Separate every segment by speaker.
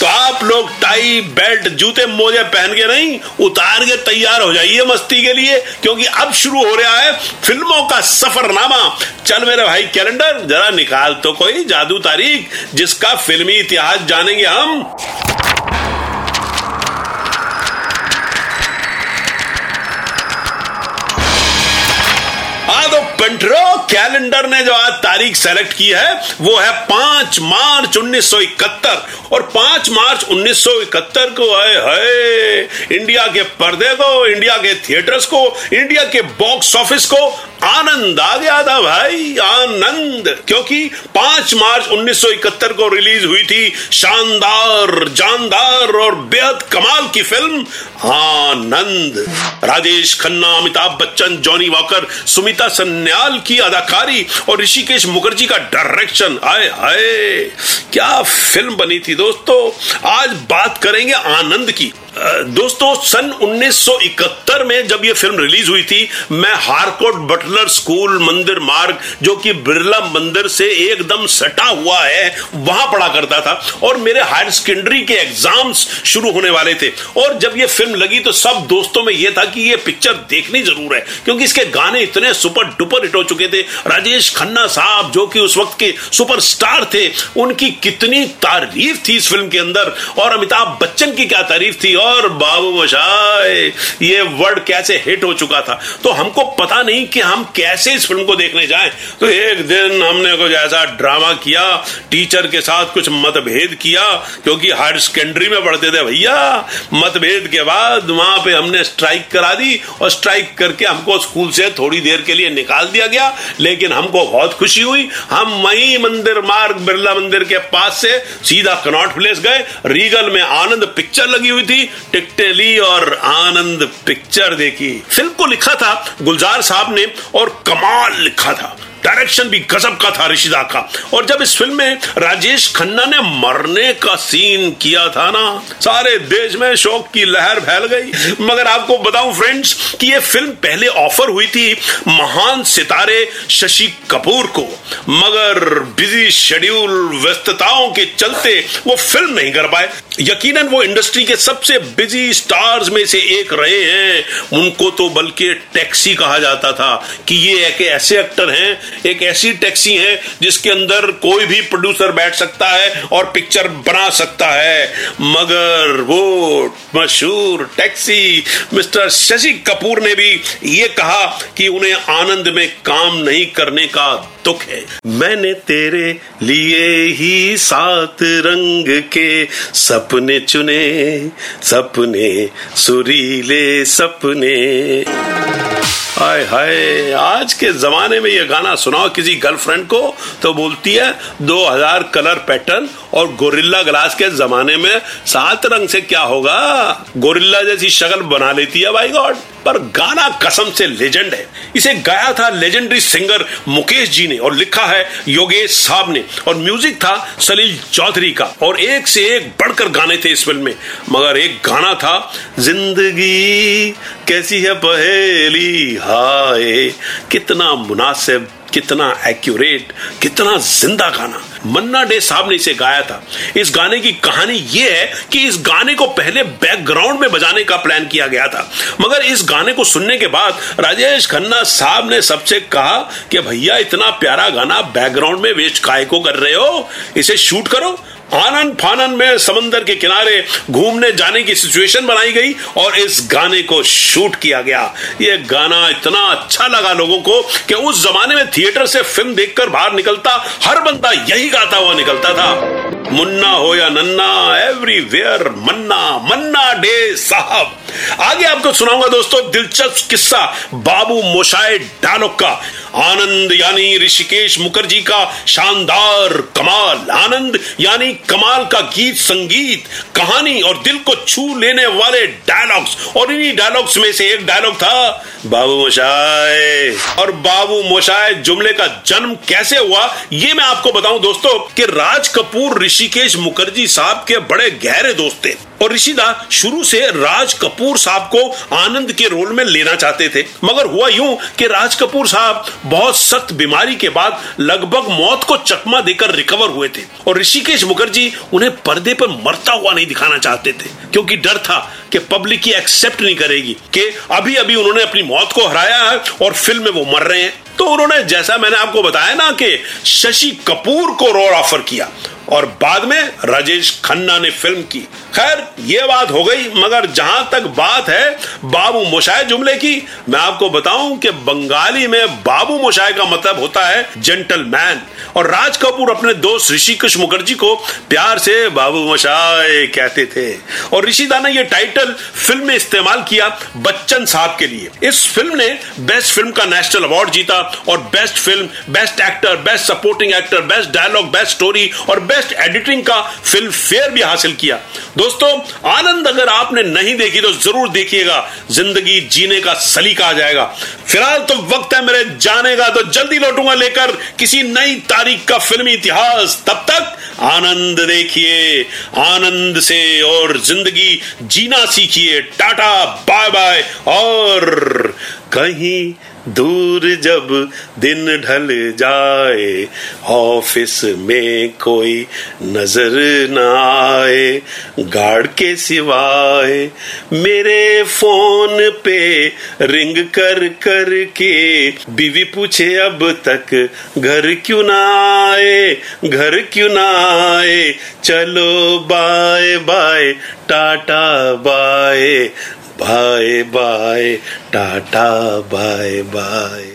Speaker 1: तो आप लोग टाई, बेल्ट, जूते, मोजे पहन के नहीं, उतार के तैयार हो जाइए मस्ती के लिए, क्योंकि अब शुरू हो रहा है फ़िल्मों का सफरनामा। चल मेरे भाई कैलेंडर, जरा निकाल तो कोई जादू तारीख, जिसका फिल्मी इतिहास जानेंगे हम। पेंट्रो कैलेंडर ने जो आज तारीख सेलेक्ट की है वो है पाँच मार्च 1971 और पाँच मार्च 1971 को है, है इंडिया के पर्दे को इंडिया के थिएटर्स को इंडिया के बॉक्स ऑफ़िस को आनंद, आ गया था भाई, आनंद। क्योंकि पाँच मार्च 1971 को रिलीज़ हुई थी शानदार, जानदार और बेहद कमाल की film Anand. Rajesh Khanna, Amitabh Bachchan, Johnny Walker, Sumita Sanyal की अदाकारी और ऋषिकेश मुखर्जी का डायरेक्शन। आए हाय, क्या फ़िल्म बनी थी दोस्तों? आज बात करेंगे आनंद की। दोस्तों, सन 1971 में जब यह फ़िल्म रिलीज़ हुई थी, मैं हारकोट बटलर स्कूल मंदिर मार्ग, जो कि बिरला मंदिर से एकदम सटा हुआ है, वहाँ पढ़ा करता था। और मेरे हायर सेकेंडरी के एग्ज़ाम्स शुरू होने वाले थे। और जब यह फ़िल्म लगी तो सब दोस्तों में यह था कि यह पिक्चर देखनी ज़रूर है, क्योंकि इसके गाने इतने सुपर डुपर हिट हो चुके थे। राजेश खन्ना साहब, जो कि उस वक्त के सुपरस्टार थे, उनकी कितनी तारीफ़ थी इस फ़िल्म के अंदर। और अमिताभ बच्चन की क्या तारीफ़ थी? और बाबू मशाए ये वर्ड कैसे हिट हो चुका था? तो हमको पता नहीं कि हम कैसे इस फ़िल्म को देखने जाएँ। तो एक दिन हमने कुछ ऐसा ड्रामा किया टीचर के साथ कुछ मतभेद किया, क्योंकि हायर सेकेंडरी में पढ़ते थे, भैया, मतभेद के बाद वहाँ पे हमने स्ट्राइक करा दी और स्ट्राइक करके हमको स्कूल से थोड़ी देर के लिए निकाल दिया गया। लेकिन हमको बहुत खुशी हुई। हम वही मंदिर मार्ग, बिरला मंदिर के पास से सीधा कनॉट प्लेस गए। रीगल में आनंद पिक्चर लगी हुई थी। टिकटें ली और आनंद पिक्चर देखी। फ़िल्म को लिखा था गुलजार साहब ने और कमाल लिखा था। डायरेक्शन भी गजब का था ऋषिदा का। और जब इस फ़िल्म में राजेश खन्ना ने मरने का सीन किया था ना, सारे देश में शोक की लहर फैल गई। मगर आपको बताऊँ फ्रेंड्स कि ये फ़िल्म पहले ऑफ़र हुई थी महान सितारे शशि कपूर को। मगर बिज़ी शेड्यूल व्यस्तताओं के चलते वो फ़िल्म नहीं कर पाए। यकीनन वो इंडस्ट्री के सबसे बिज़ी स्टार्स में से एक रहे हैं। उनको तो बल्कि टैक्सी कहा जाता था कि ये एक ऐसे एक्टर हैं एक ऐसी टैक्सी है जिसके अंदर कोई भी प्रोड्यूसर बैठ सकता है और पिक्चर बना सकता है। मगर वो मशहूर टैक्सी मिस्टर शशि कपूर ने भी ये कहा कि उन्हें आनंद में काम नहीं करने का दुख है। मैंने तेरे लिए ही सात रंग के सपने चुने, सपने सुरीले सपने। हाय हाय, आज के जमाने में ये गाना सुनाओ किसी गर्लफ्रेंड को तो बोलती है 2000 कलर पैटर्न और गोरिल्ला ग्लास के जमाने में सात रंग से क्या होगा? गोरिल्ला जैसी शक्ल बना लेती है भाई गॉड पर गाना कसम से लेजेंड है। इसे गाया था लेजेंडरी सिंगर मुकेश जी ने और लिखा है योगेश साहब ने। और म्यूज़िक था सलील चौधरी का। और एक से एक बढ़कर गाने थे इस फ़िल्म में। मगर एक गाना था, ज़िंदगी कैसी है पहेली, हाय। कितना मुनासिब, कितना एक्यूरेट कितना ज़िंदा गाना। मन्ना डे साहब ने इसे गाया था। इस गाने की कहानी यह है कि इस गाने को पहले बैकग्राउंड में बजाने का प्लान किया गया था। मगर इस गाने को सुनने के बाद राजेश खन्ना साहब ने सबसे कहा कि भैया, इतना प्यारा गाना बैकग्राउंड में वेस्ट काय को कर रहे हो, इसे शूट करो आनंद फानन में समंदर के किनारे घूमने जाने की सिचुएशन बनाई गई और इस गाने को शूट किया गया। यह गाना इतना अच्छा लगा लोगों को कि उस जमाने में थिएटर से फ़िल्म देखकर बाहर निकलता, हर बंदा यही गाता हुआ निकलता था। मुन्ना हो या नन्ना एवरीवेयर मन्ना मन्ना डे साहब। आगे आपको सुनाऊँगा दोस्तों दिलचस्प किस्सा, बाबू मोशाए डायलॉग का। आनंद यानी ऋषिकेश मुखर्जी का शानदार कमाल। आनंद यानी कमाल का गीत, संगीत, कहानी और दिल को छू लेने वाले डायलॉग्स और इन्हीं डायलॉग्स में से एक डायलॉग था, बाबू मोशाए और बाबू मोशाए जुमले का जन्म कैसे हुआ, ये मैं आपको बताऊँ दोस्तों कि राज कपूर, ऋषिकेश मुखर्जी साहब के बड़े गहरे दोस्त थे। और ऋषिदा शुरू से राज कपूर साहब को आनंद के रोल में लेना चाहते थे। मगर हुआ यूँ कि राज कपूर साहब बहुत सख्त बीमारी के बाद लगभग मौत को चकमा देकर रिकवर हुए थे। और ऋषिकेश मुखर्जी उन्हें पर्दे पर मरता हुआ नहीं दिखाना चाहते थे, क्योंकि डर था कि पब्लिक की एक्सेप्ट नहीं करेगी कि अभी अभी उन्होंने अपनी मौत को हराया है और फ़िल्म में वो मर रहे हैं। तो उन्होंने, जैसा मैंने आपको बताया ना कि शशि कपूर को रोल ऑफ़र किया। और बाद में राजेश खन्ना ने फ़िल्म की। खैर, ये बात हो गई, मगर जहाँ तक बात है बाबू मोशाय जुमले की, मैं आपको बताऊँ कि बंगाली में बाबू मोशाय का मतलब होता है जेंटलमैन और राज कपूर अपने दोस्त ऋषिकेश मुखर्जी को प्यार से बाबू मोशाय कहते थे। और ऋषिदा ने यह टाइटल फ़िल्म में इस्तेमाल किया बच्चन साहब के लिए। इस फ़िल्म ने बेस्ट फ़िल्म का नेशनल अवार्ड जीता और best film best actor best supporting actor best dialogue best story और बेस्ट बेस्ट एडिटिंग का फ़िल्म फेयर भी हासिल किया। दोस्तों, आनंद अगर आपने नहीं देखी तो ज़रूर देखिएगा। ज़िंदगी जीने का सलीका आ जाएगा। फ़िलहाल तो वक्त है मेरे जाने का तो जल्दी लौटूँगा लेकर किसी नई तारीख का फिल्मी इतिहास। तब तक आनंद देखिए, आनंद से और ज़िंदगी जीना सीखिए। टाटा बाय बाय और कहीं दूर जब दिन ढल जाए, ऑफ़िस में कोई नज़र न आए गार्ड के सिवाय मेरे फ़ोन पे रिंग कर कर के बीवी पूछे, अब तक घर क्यों ना आए, घर क्यों ना आए, चलो bye bye, tata bye bye bye tata bye bye.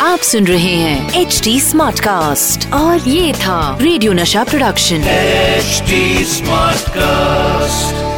Speaker 2: आप सुन रहे हैं एच डी स्मार्ट कास्ट और ये था radio Nasha production
Speaker 3: H smart cast